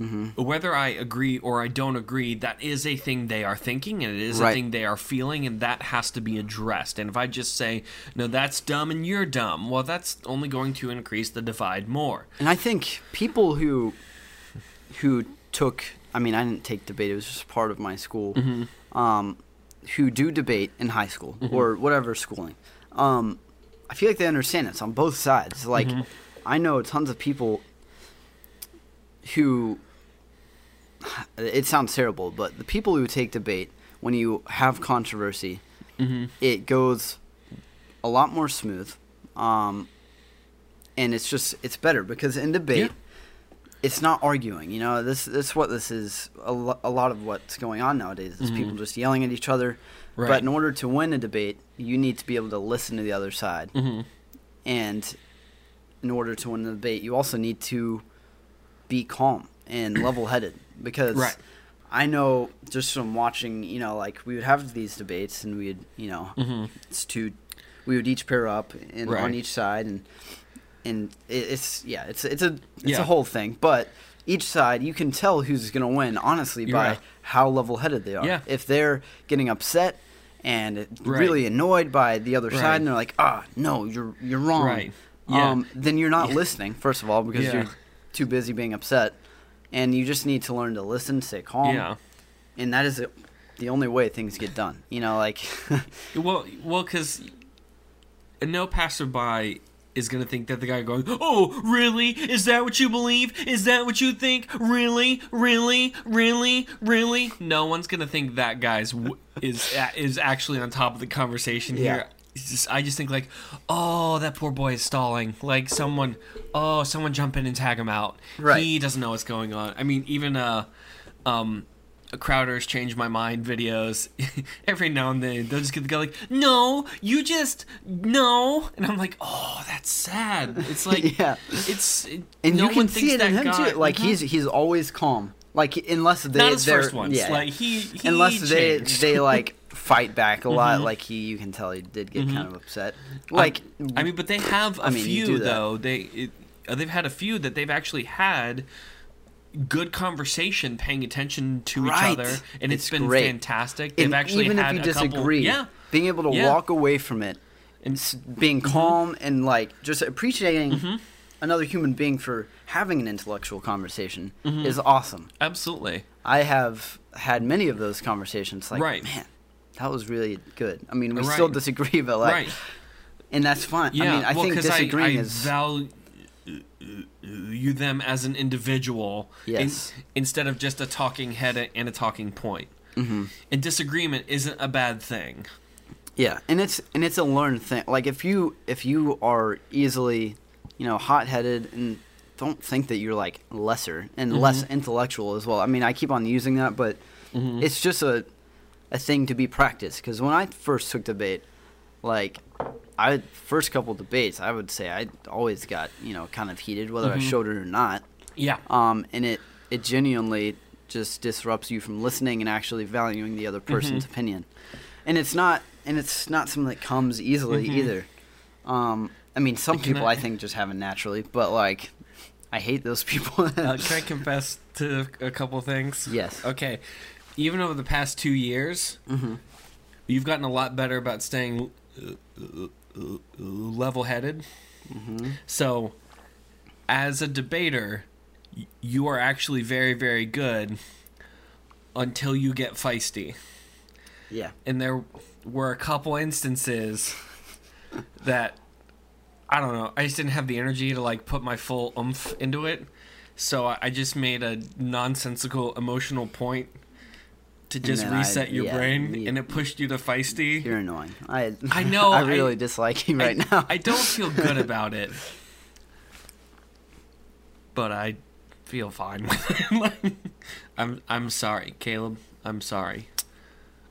Mm-hmm. whether I agree or I don't agree, that is a thing they are thinking and it is Right. a thing they are feeling, and that has to be addressed. And if I just say, no, that's dumb and you're dumb, well, that's only going to increase the divide more. And I think people who who took I mean I didn't take debate, it was just part of my school. Mm-hmm. Um, who do debate in high school or whatever schooling. Um, I feel like they understand it's on both sides. Like Mm-hmm. I know tons of people who it sounds terrible, but the people who take debate when you have controversy, Mm-hmm. it goes a lot more smooth. Um, and it's just it's better because in debate Yeah. it's not arguing you know this this is what this is a, lo- a lot of what's going on nowadays is people just yelling at each other Mm-hmm. Right. but in order to win a debate you need to be able to listen to the other side Mm-hmm. and in order to win the debate you also need to be calm and level-headed because Right. I know just from watching, you know, like we would have these debates and we'd, you know, it's two, we would each pair up and Mm-hmm. Right. on each side and and it's yeah, it's it's a it's Yeah. a whole thing. But each side, you can tell who's gonna win honestly You're by right. how level-headed they are. Yeah. If they're getting upset and Right. really annoyed by the other Right. side, and they're like, ah, no, you're you're wrong. Right. Yeah. Um, then you're not Yeah. listening first of all because Yeah. you're too busy being upset, and you just need to learn to listen, stay calm yeah. and that is the- the only way things get done. You know, like Well, well, because no passerby is going to think that the guy going, "Oh, really? Is that what you believe? Is that what you think? Really, really, really, really?" No one's going to think that guy's w- is a- is actually on top of the conversation Yeah. here. Just, I just think like, "Oh, that poor boy is stalling." Like someone, oh, someone jump in and tag him out. Right. He doesn't know what's going on. I mean, even uh, um. Crowder's change my mind videos. Every now and then they'll just get the guy like, "No, you just no," and I'm like, "Oh, that's sad." It's like, Yeah. it's it, and no you one can see it in that him guy- too. Like Mhm. he's he's always calm. Like unless they not his they're first ones. yeah, Like he, he unless they they like fight back a lot. Mhm. Like he you can tell he did get Mhm. kind of upset. Like I mean, but they have a I mean, few though. They it, uh, they've had a few that they've actually had good conversation, paying attention to Right. each other, and it's It's been great. fantastic. They've and actually even if you a couple- disagree, yeah, being able to Yeah. Mm-hmm. walk away from it and being calm and like just appreciating another human being for having an intellectual conversation Mm-hmm. is awesome. absolutely. I have had many of those conversations. Like, Right. man, that was really good. I mean, we Right. still disagree, but like, right. and that's fine. Yeah, I mean, I well, think disagreeing I, I is value you them as an individual in- Yes. instead of just a talking head and a talking point. hmm And disagreement isn't a bad thing. yeah, and it's and it's a learned thing. Like if you if you are easily, you know, hot headed and don't think that you're like lesser and less intellectual as well. I mean, I keep on using that, but Mhm. it's just a a thing to be practiced. Because when I first took debate, like I first couple debates, I would say I always got you know kind of heated, whether I Mhm. showed it or not. Yeah. um, and it it genuinely just disrupts you from listening and actually valuing the other person's Mm-hmm. opinion. And it's not and it's not something that comes easily Mhm. either. Um, I mean, some people I- I think just have it naturally, but like I hate those people. Uh, can I confess to a couple things? yes. Okay. Even over the past two years, Mm-hmm. you've gotten a lot better about staying uh, level headed. Mm-hmm. So, as a debater, you are actually very, very good until you get feisty. Yeah. And there were a couple instances that I don't know. I just didn't have the energy to like put my full oomph into it. So I just made a nonsensical emotional point to just then I- reset your yeah, brain, and it pushed you to feisty. You're annoying. I I know, I I- really dislike you right I, now. I don't feel good about it, but I feel fine. I'm I'm sorry, Caleb. I'm sorry.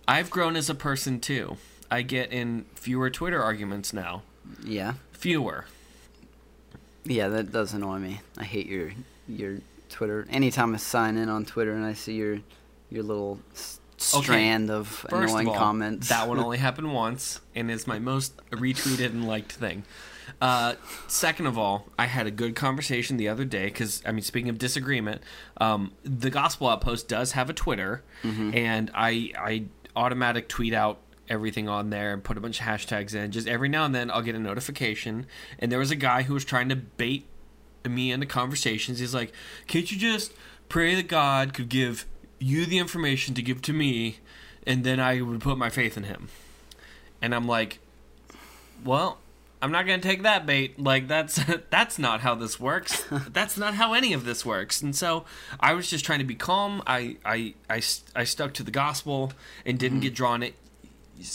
I've grown as a person too. I get in fewer Twitter arguments now. yeah. Fewer. Yeah, that does annoy me. I hate your your Twitter. Anytime I sign in on Twitter and I see your your little s- Okay, strand of annoying of all, comments. that one only happened once, and is my most retweeted and liked thing. Uh, second of all, I had a good conversation the other day because I mean, speaking of disagreement, um, the Gospel Outpost does have a Twitter, and I I automatic tweet out everything on there and put a bunch of hashtags in. Just every now and then, I'll get a notification, and there was a guy who was trying to bait me into conversations. He's like, "Can't you just pray that God could give you the information to give to me, and then I would put my faith in Him?" And I'm like, "Well, I'm not gonna take that bait. Like that's that's not how this works. that's not how any of this works." And so I was just trying to be calm. I I I, I stuck to the gospel and didn't get drawn it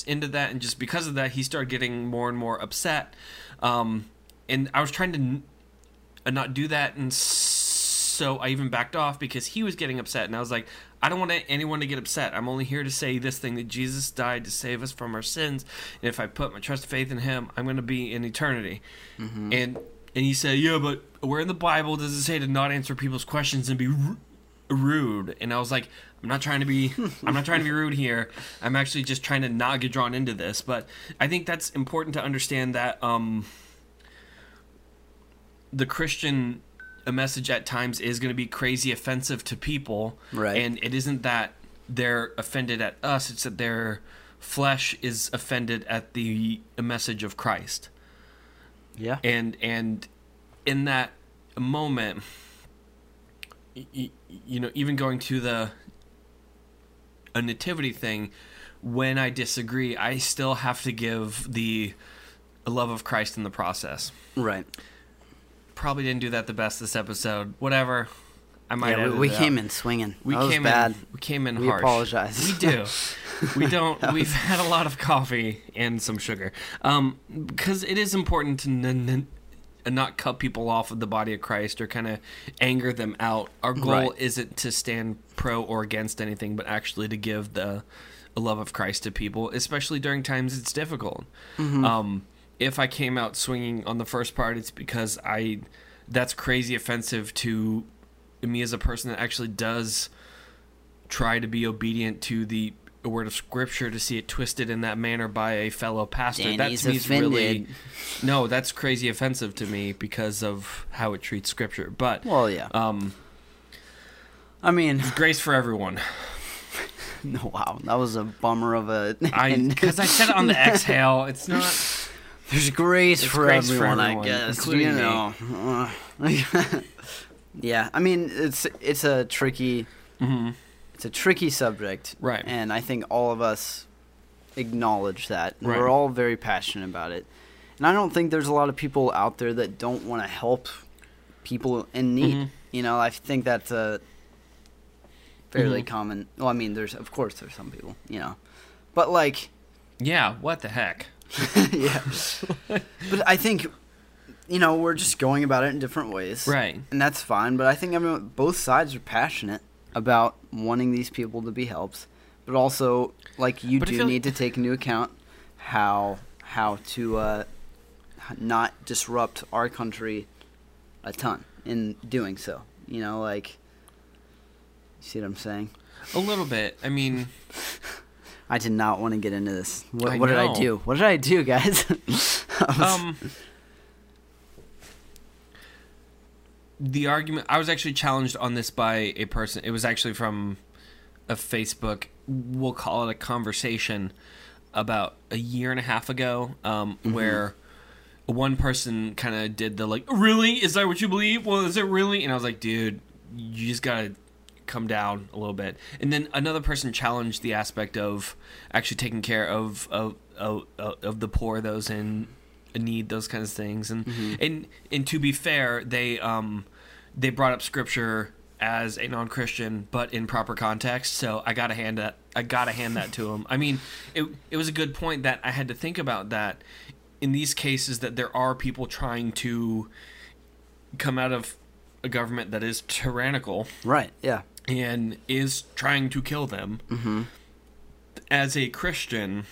into that and just because of that he started getting more and more upset um, and i was trying to n- uh, not do that and so i even backed off because he was getting upset and i was like i don't want anyone to get upset. I'm only here to say this thing that jesus died to save us from our sins and if i put my trust and faith in him i'm going to be in eternity. And and he said yeah but where in the bible does it say to not answer people's questions and be ru- rude? And i was like i'm not trying to be i'm not trying to be rude here. I'm actually just trying to not get drawn into this. But i think that's important to understand that um the christian a message at times is going to be crazy offensive to people Right. and it isn't that they're offended at us it's that their flesh is offended at the message of christ yeah. and and in that moment y- y- you know even going to the a nativity thing when i disagree i still have to give the love of christ in the process Right. Probably didn't do that the best this episode whatever i might Yeah, we, we came out. in swinging. we that was came bad. in we came in We harsh apologize. we do we don't we've had a lot of coffee and some sugar um because it is important to n- n- not cut people off of the body of christ or kind of anger them out our goal Right. isn't to stand pro or against anything but actually to give the love of christ to people especially during times it's difficult Mm-hmm. um if i came out swinging on the first part it's because i that's crazy offensive to me as a person that actually does try to be obedient to the word of scripture to see it twisted in that manner by a fellow pastor. Danny's that to me is really no, that's crazy offensive to me because of how it treats scripture. But Well, yeah. um, I mean, grace for everyone. no, wow, that was a bummer of a. I because I said it on the exhale. It's not. There's grace, for, grace for everyone, everyone, I guess. you know. yeah, I mean, it's it's a tricky mhm. it's a tricky subject, Right. And I think all of us acknowledge that. Right. We're all very passionate about it, and I don't think there's a lot of people out there that don't want to help people in need. Mhm. You know, I think that's a fairly Mhm. common. Well, I mean, there's of course there's some people, you know, but like Yeah. What the heck? yeah. but I think, you know, we're just going about it in different ways. Right. And that's fine. But I think everyone, both sides are passionate about wanting these people to be helped. But also, like, you But do need to take into account how how to uh, not disrupt our country a ton in doing so. You know, like, you see what I'm saying? A little bit. I mean, I did not want to get into this. What, I what did I do? What did I do, guys? I um, the argument I was actually challenged on this by a person. It was actually from a Facebook. We'll call it a conversation about a year and a half ago, um, where one person kind of did the like, really? Is that what you believe? Well, is it really? And I was like, dude, you just gotta come down a little bit. And then another person challenged the aspect of actually taking care of of of, of the poor, those in need, those kinds of things. And and and to be fair, they um they brought up scripture as a non-Christian, but in proper context. So I gotta hand that I gotta hand that to him. I mean, it it was a good point that I had to think about that in these cases that there are people trying to come out of a government that is tyrannical Right. Yeah. And is trying to kill them. Mm-hmm. As a Christian,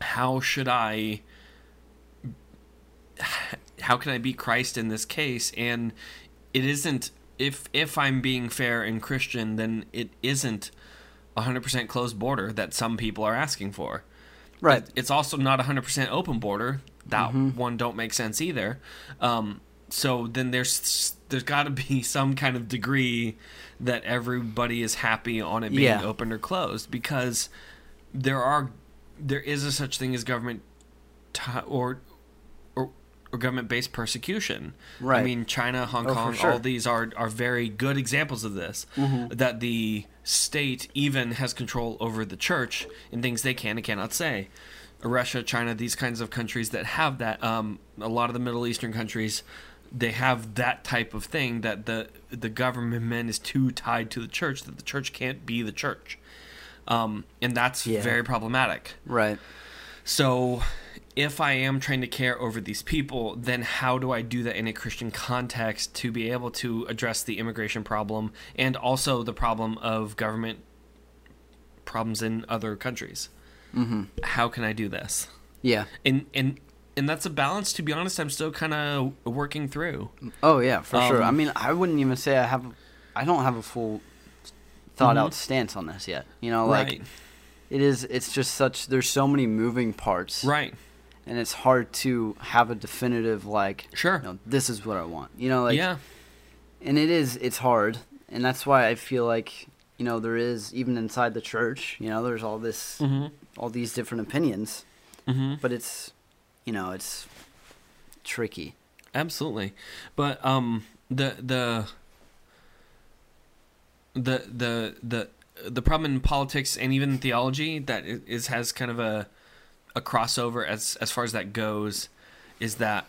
how should I? How can I be Christ in this case? And it isn't. If if I'm being fair and Christian, then it isn't a hundred percent closed border that some people are asking for. Right. It's also not a hundred percent open border. That one don't make sense either. Um, so then there's there's got to be some kind of degree that everybody is happy on it being Yeah. open or closed because there are there is a such thing as government ti or or, or government based persecution. Right. I mean, China, Hong Oh, Kong, sure. Mm-hmm. all these are are very good examples of this. That the state even has control over the church in things they can and cannot say. Russia, China, these kinds of countries that have that. Um, a lot of the Middle Eastern countries, they have that type of thing that the the government men is too tied to the church that the church can't be the church, um, and that's Yeah. very problematic. Right. So, if I am trying to care over these people, then how do I do that in a Christian context to be able to address the immigration problem and also the problem of government problems in other countries? Mm-hmm. How can I do this? Yeah. And and and that's a balance. To be honest, I'm still kind of working through. Oh yeah, for sure. Um, I mean, I wouldn't even say I have. I don't have a full thought out Mhm. stance on this yet. You know, like right, it is. It's just such. There's so many moving parts, right, and it's hard to have a definitive like. sure, You know, this is what I want. You know, like yeah, and it is it's hard and that's why i feel like you know there is even inside the church you know there's all this hmm all these different opinions hmm but it's you know it's tricky Absolutely, but um, the the the the the the problem in politics and even theology that is has kind of a a crossover as as far as that goes is that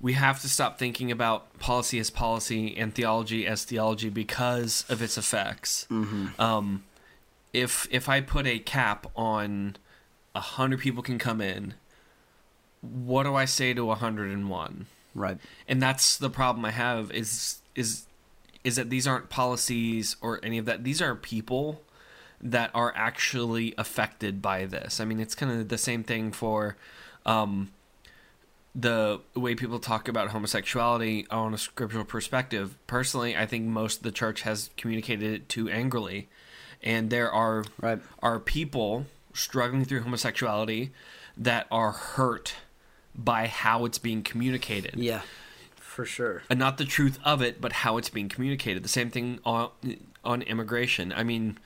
we have to stop thinking about policy as policy and theology as theology because of its effects. mm-hmm. Um, if if I put a cap on a hundred people can come in, what do I say to a hundred and one? right And that's the problem I have is is is that these aren't policies or any of that. These are people that are actually affected by this. I mean, it's kind of the same thing for um, the way people talk about homosexuality on a scriptural perspective. Personally, I think most of the church has communicated it too angrily, and there are right are people struggling through homosexuality that are hurt by how it's being communicated yeah for sure and not the truth of it, but how it's being communicated. The same thing on on immigration. I mean,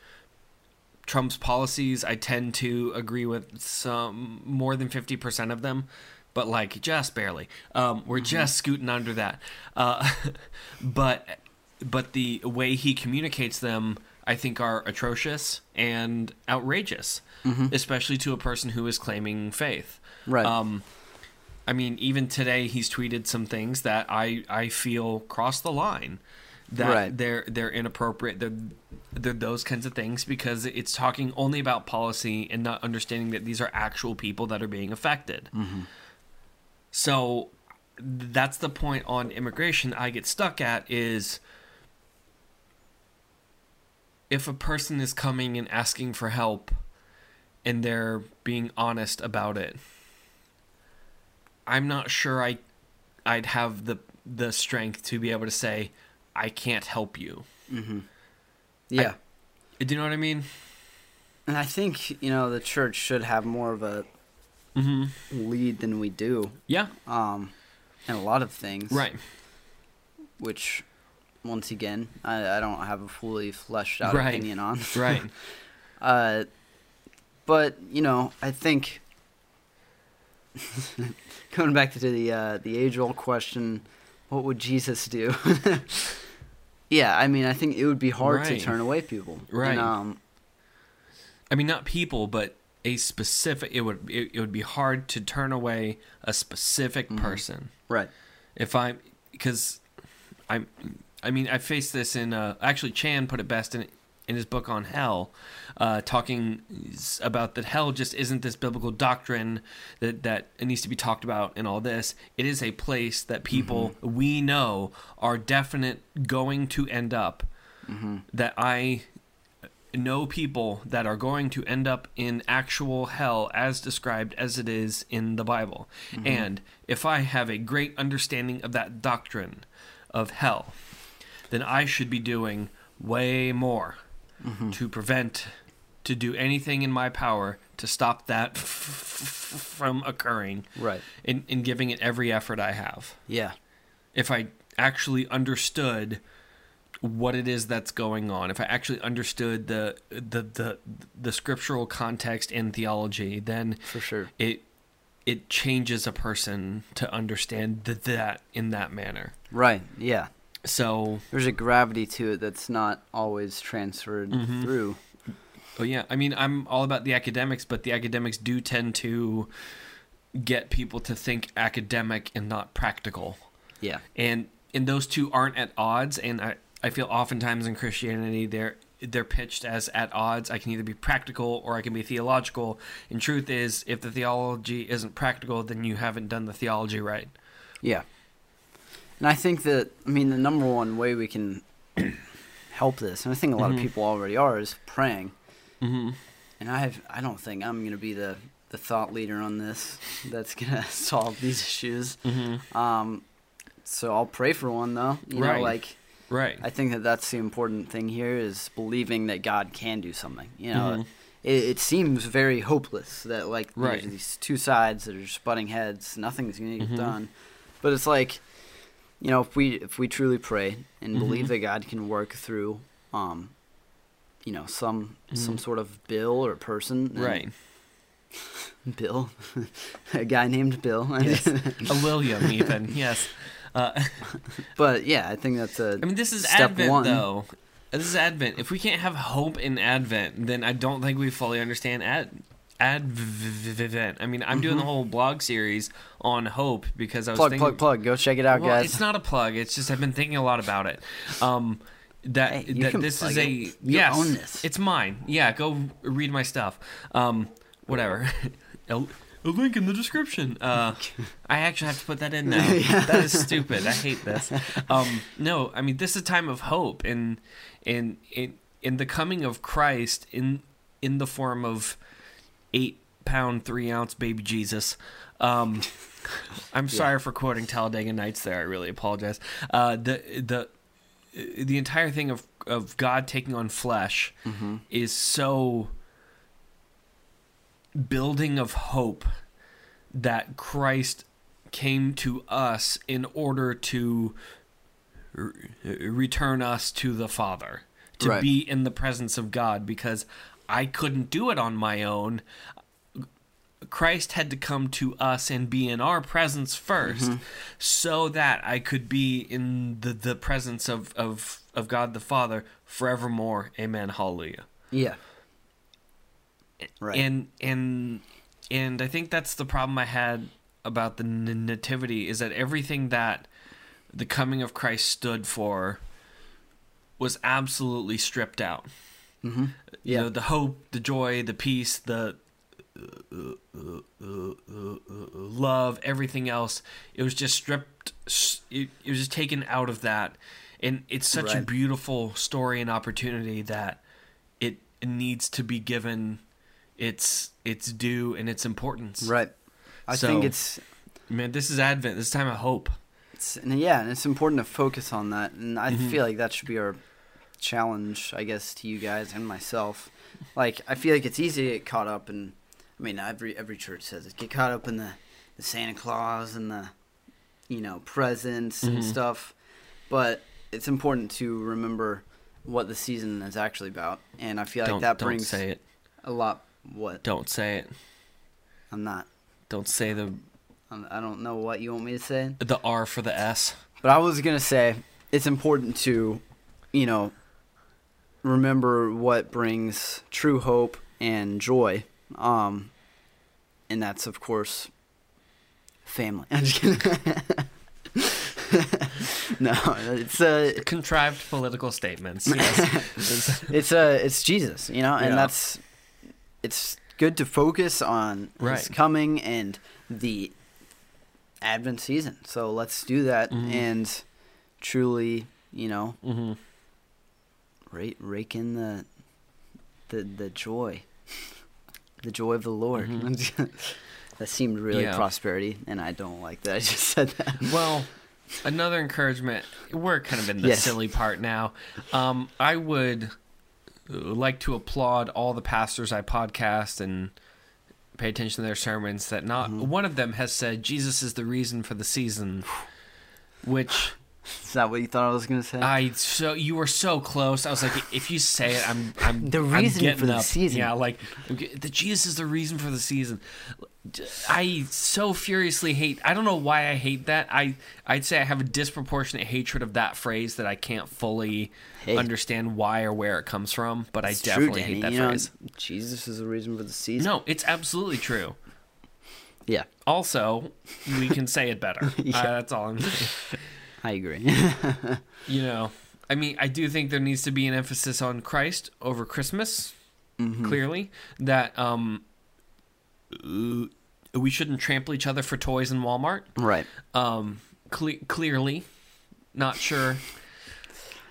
Trump's policies, I tend to agree with some more than fifty percent of them, but like just barely. Um, we're just scooting under that. Uh, but but the way he communicates them, I think, are atrocious and outrageous, especially to a person who is claiming faith. right Um, I mean, even today he's tweeted some things that I I feel cross the line, that Right. they're they're inappropriate. They're they're those kinds of things because it's talking only about policy and not understanding that these are actual people that are being affected. So that's the point on immigration I get stuck at is if a person is coming and asking for help and they're being honest about it. I'm not sure i i'd have the the strength to be able to say i can't help you. Yeah. Do you know what i mean? And i think you know the church should have more of a mm-hmm. lead than we do. Yeah. Um and a lot of things. Right. Which once again I, I don't have a fully fleshed out Right. opinion on. Right. Uh, but you know, I think going back to the uh, the age old question, what would Jesus do? yeah, I mean, I think it would be hard to turn away people. Right. And, um, I mean, not people, but a specific. It would it, it would be hard to turn away a specific Mhm. person right. if I'm because I'm. I mean, I faced this in. Uh, actually, Chan put it best in in his book on hell, uh, talking about that hell just isn't this biblical doctrine that that it needs to be talked about and all this. It is a place that people we know are definite going to end up. hmm That I know people that are going to end up in actual hell as described as it is in the Bible. And if I have a great understanding of that doctrine of hell, then I should be doing way more Mm-hmm. to prevent, to do anything in my power to stop that from occurring Right. in, in giving it every effort I have. Yeah. If I actually understood what it is that's going on, if I actually understood the the the, the scriptural context and theology, then For sure. it it changes a person to understand th- that in that manner. Right. Yeah. So, There's a gravity to it that's not always transferred Mhm. through. oh yeah, I mean, I'm all about the academics, but the academics do tend to get people to think academic and not practical. Yeah. and and those two aren't at odds and i i feel oftentimes in christianity they're they're pitched as at odds i can either be practical or i can be theological and truth is if the theology isn't practical then you haven't done the theology right Yeah. And I think that I mean the number one way we can help this, and I think a lot Mhm. of people already are, is praying. mm-hmm. And I have I don't think I'm gonna be the the thought leader on this that's gonna solve these issues. Mm-hmm. Um, so I'll pray for one though. You Right. know, like right I think that that's the important thing here is believing that God can do something. You know, Mhm. it, it seems very hopeless that like Right. there's these two sides that are just butting heads. Nothing's gonna get Mhm. done. But it's like, you know, if we if we truly pray and believe Mhm. that God can work through, um, you know, some some Mhm. sort of bill or person, right Bill, a guy named Bill. Yes. a william even yes uh, but yeah, I think that's a i mean this is Step advent one. though this is advent if we can't have hope in advent then i don't think we fully understand ad advent i mean i'm doing the Mhm. whole blog series on hope because i was plug, thinking plug, plug. Go check it out, well, guys. it's not a plug. It's just I've been thinking a lot about it. Um, that Hey, that this is it. a You yes, own this. it's mine. Yeah, go read my stuff. Um, whatever. a, a link in the description. Uh, I actually have to put that in now. Yeah. That is stupid. I hate this. Um, no, I mean this is a time of hope and in in in the coming of Christ in in the form of eight pound three ounce baby Jesus. Um, I'm sorry for quoting Talladega Nights there. I really apologize. Uh, the the the entire thing of of God taking on flesh hmm is so building of hope that Christ came to us in order to r- return us to the Father, to Right. be in the presence of God, because I couldn't do it on my own. Christ had to come to us and be in our presence 1st mm-hmm. so that I could be in the, the presence of, of, of God the Father forevermore. Amen. Hallelujah. Yeah. Right. And and and I think that's the problem I had about the nativity is that everything that the coming of Christ stood for was absolutely stripped out. Hmm You Yeah. know, the hope, the joy, the peace, the uh, uh, uh, uh, uh, love, everything else. It was just stripped. It, it was just taken out of that, and it's such a beautiful story and opportunity that it needs to be given its its due and its importance. Right. I think it's Man, this is Advent. This time of hope. It's, and yeah, and it's important to focus on that. And I Mhm. feel like that should be our challenge, I guess, to you guys and myself. Like, I feel like it's easy to get caught up in. I mean, every every church says it. Get caught up in the, the Santa Claus and the, you know, presents and Mhm. stuff. but it's important to remember what the season is actually about, and I feel like don't that don't brings say it. a lot. What Don't say it. I'm not. Don't say the I'm, I don't know what you want me to say, the R for the S. but I was gonna say it's important to, you know, remember what brings true hope and joy, um, and that's of course family. I'm just kidding. no, it's uh, Contrived political statements. Yes. it's uh it's Jesus, you know, and Yeah. that's it's good to focus on Right. his coming and the Advent season. So let's do that Mhm. and truly, you know, hmm rake rake in the the the joy, the joy of the Lord. that seemed really Mm-hmm. Yeah. prosperity, and I don't like that I just said that. Well, another encouragement. We're kind of in the Yes. silly part now. Um, I would like to applaud all the pastors I podcast and pay attention to their sermons. That not Mm-hmm. one of them has said Jesus is the reason for the season, which Is that what you thought I was gonna say? I so you were so close. I was like, if you say it, I'm I'm The I'm reason for the up. season. Yeah, like the Jesus is the reason for the season. I so furiously hate. I don't know why I hate that. I I'd say I have a disproportionate hatred of that phrase that I can't fully Hey. understand why or where it comes from. But It's I definitely true, hate that you know, phrase. Jesus is the reason for the season. No, it's absolutely true. Yeah, Also, we can say it better. Yeah. uh, that's all I'm saying. I agree. You know, I mean, I do think there needs to be an emphasis on Christ over Christmas. Mhm. Clearly, that um, uh, we shouldn't trample each other for toys in Walmart. Right. Um, cle- clearly, not sure.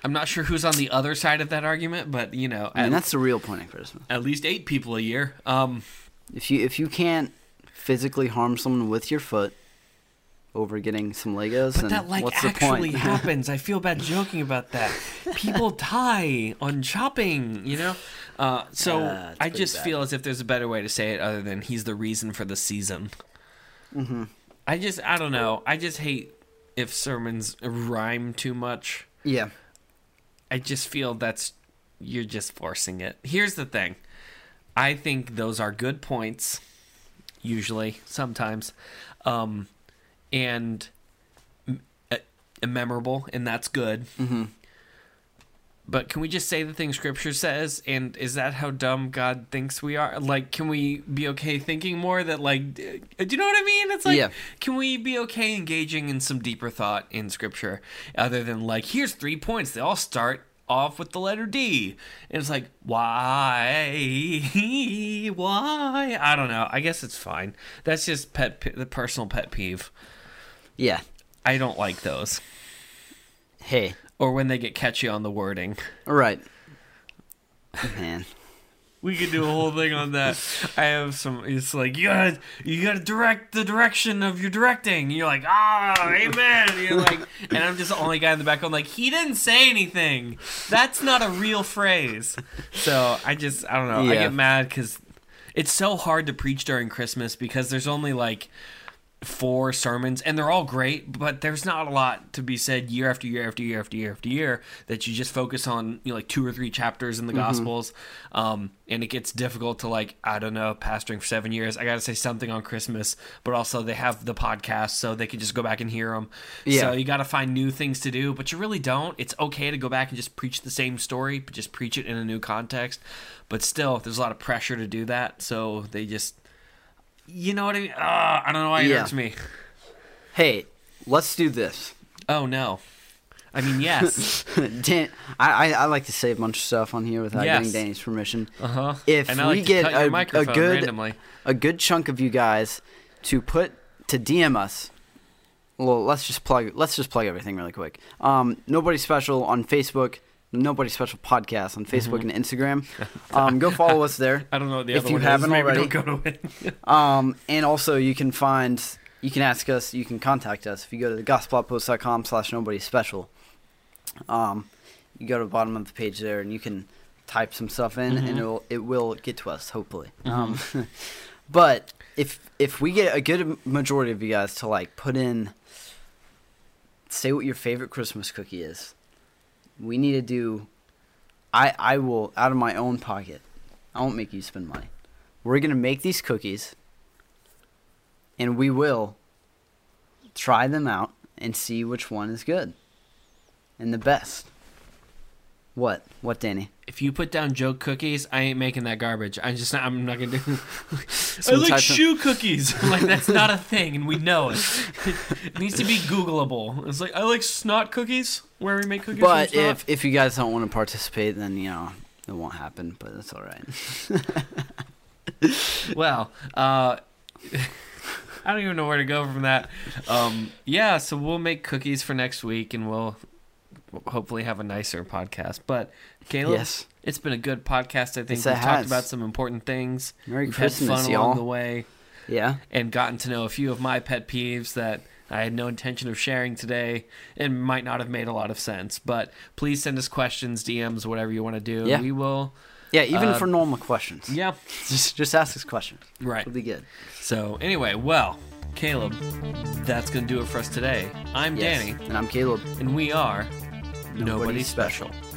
I'm not sure who's on the other side of that argument, but you know, I mean, at, that's the real point of Christmas. at least eight people a year. Um, If you if you can't physically harm someone with your foot over getting some Legos, but that like what's the actually happens. I feel bad joking about that. People die on chopping, you know. Uh, so Uh, I just bad. feel as if there's a better way to say it other than he's the reason for the season. hmm I just I don't know. I just hate if sermons rhyme too much. Yeah. I just feel that's you're just forcing it. Here's the thing. I think those are good points usually, sometimes. Um and m- uh, memorable and that's good. hmm But can we just say the thing scripture says and is that how dumb God thinks we are? Like can we be okay thinking more that like d- do you know what I mean? It's like Yeah. can we be okay engaging in some deeper thought in scripture other than like here's three points they all start off with the letter D. And it's like why why? I don't know. I guess it's fine. That's just pet p- the personal pet peeve. Yeah. I don't like those Hey. or when they get catchy on the wording. All right. Man. We could do a whole thing on that. I have some. It's like you gotta, you gotta direct the direction of your directing. You're like, ah, amen. You're like, and I'm just the only guy in the back. I'm like, he didn't say anything. That's not a real phrase. So I just, I don't know. I get mad because it's so hard to preach during Christmas because there's only like four sermons and they're all great but there's not a lot to be said year after year after year after year after year that you just focus on you know like two or three chapters in the gospels. Um and it gets difficult to like i don't know pastoring for seven years. I gotta say something on christmas but also they have the podcast so they can just go back and hear them Yeah. so you gotta find new things to do but you really don't. It's okay to go back and just preach the same story but just preach it in a new context. But still there's a lot of pressure to do that so they just you know what I mean? Uh, I don't know why it Yeah. hurts me. Hey, let's do this. Oh no. I mean, yes. Dan, I, I I like to say a bunch of stuff on here without Yes. getting Danny's permission. Uh huh. If and we like get a- a good- randomly. a good chunk of you guys to put to DM us. Well, let's just plug. Let's just plug everything really quick. Um, nobody special on Facebook. Nobody special podcast on Facebook Mm-hmm. and Instagram. Um, go follow us there. I don't know the if other you one haven't already- don't go to it. Um, and also you can find, you can ask us, you can contact us if you go to thegospelpost.com slash nobody special. Um, you go to the bottom of the page there and you can type some stuff in and Mhm. it will, it will get to us hopefully. Um, but if if we get a good majority of you guys to like put in say what your favorite Christmas cookie is. We need to do. I I will out of my own pocket. I won't make you spend money. We're gonna make these cookies, and we will try them out and see which one is good and the best. What? What, Danny? If you put down joke cookies, I ain't making that garbage. I'm just I'm not gonna do. I like type of- shoe cookies. I'm like that's not a thing, and we know it. it needs to be Googleable. It's like I like snot cookies, where we make cookies. But if if you guys don't want to participate, then you know it won't happen. But that's all right. well, uh, I don't even know where to go from that. Um, yeah, so we'll make cookies for next week, and we'll hopefully have a nicer podcast. But Caleb, yes. it's been a good podcast. I think Yes, we've talked has. about some important things. Merry We've Christmas, had fun y'all. along the way, Yeah. and gotten to know a few of my pet peeves that. I had no intention of sharing today and might not have made a lot of sense. But please send us questions, DMs, whatever you want to do. Yeah. We will. Yeah. Even Uh, for normal questions. Yeah. Just just ask us questions. Right. It'll be good. So anyway, well, Caleb, that's gonna do it for us today. I'm Yes. Danny, And I'm Caleb. and we are Nobody nobody special. special.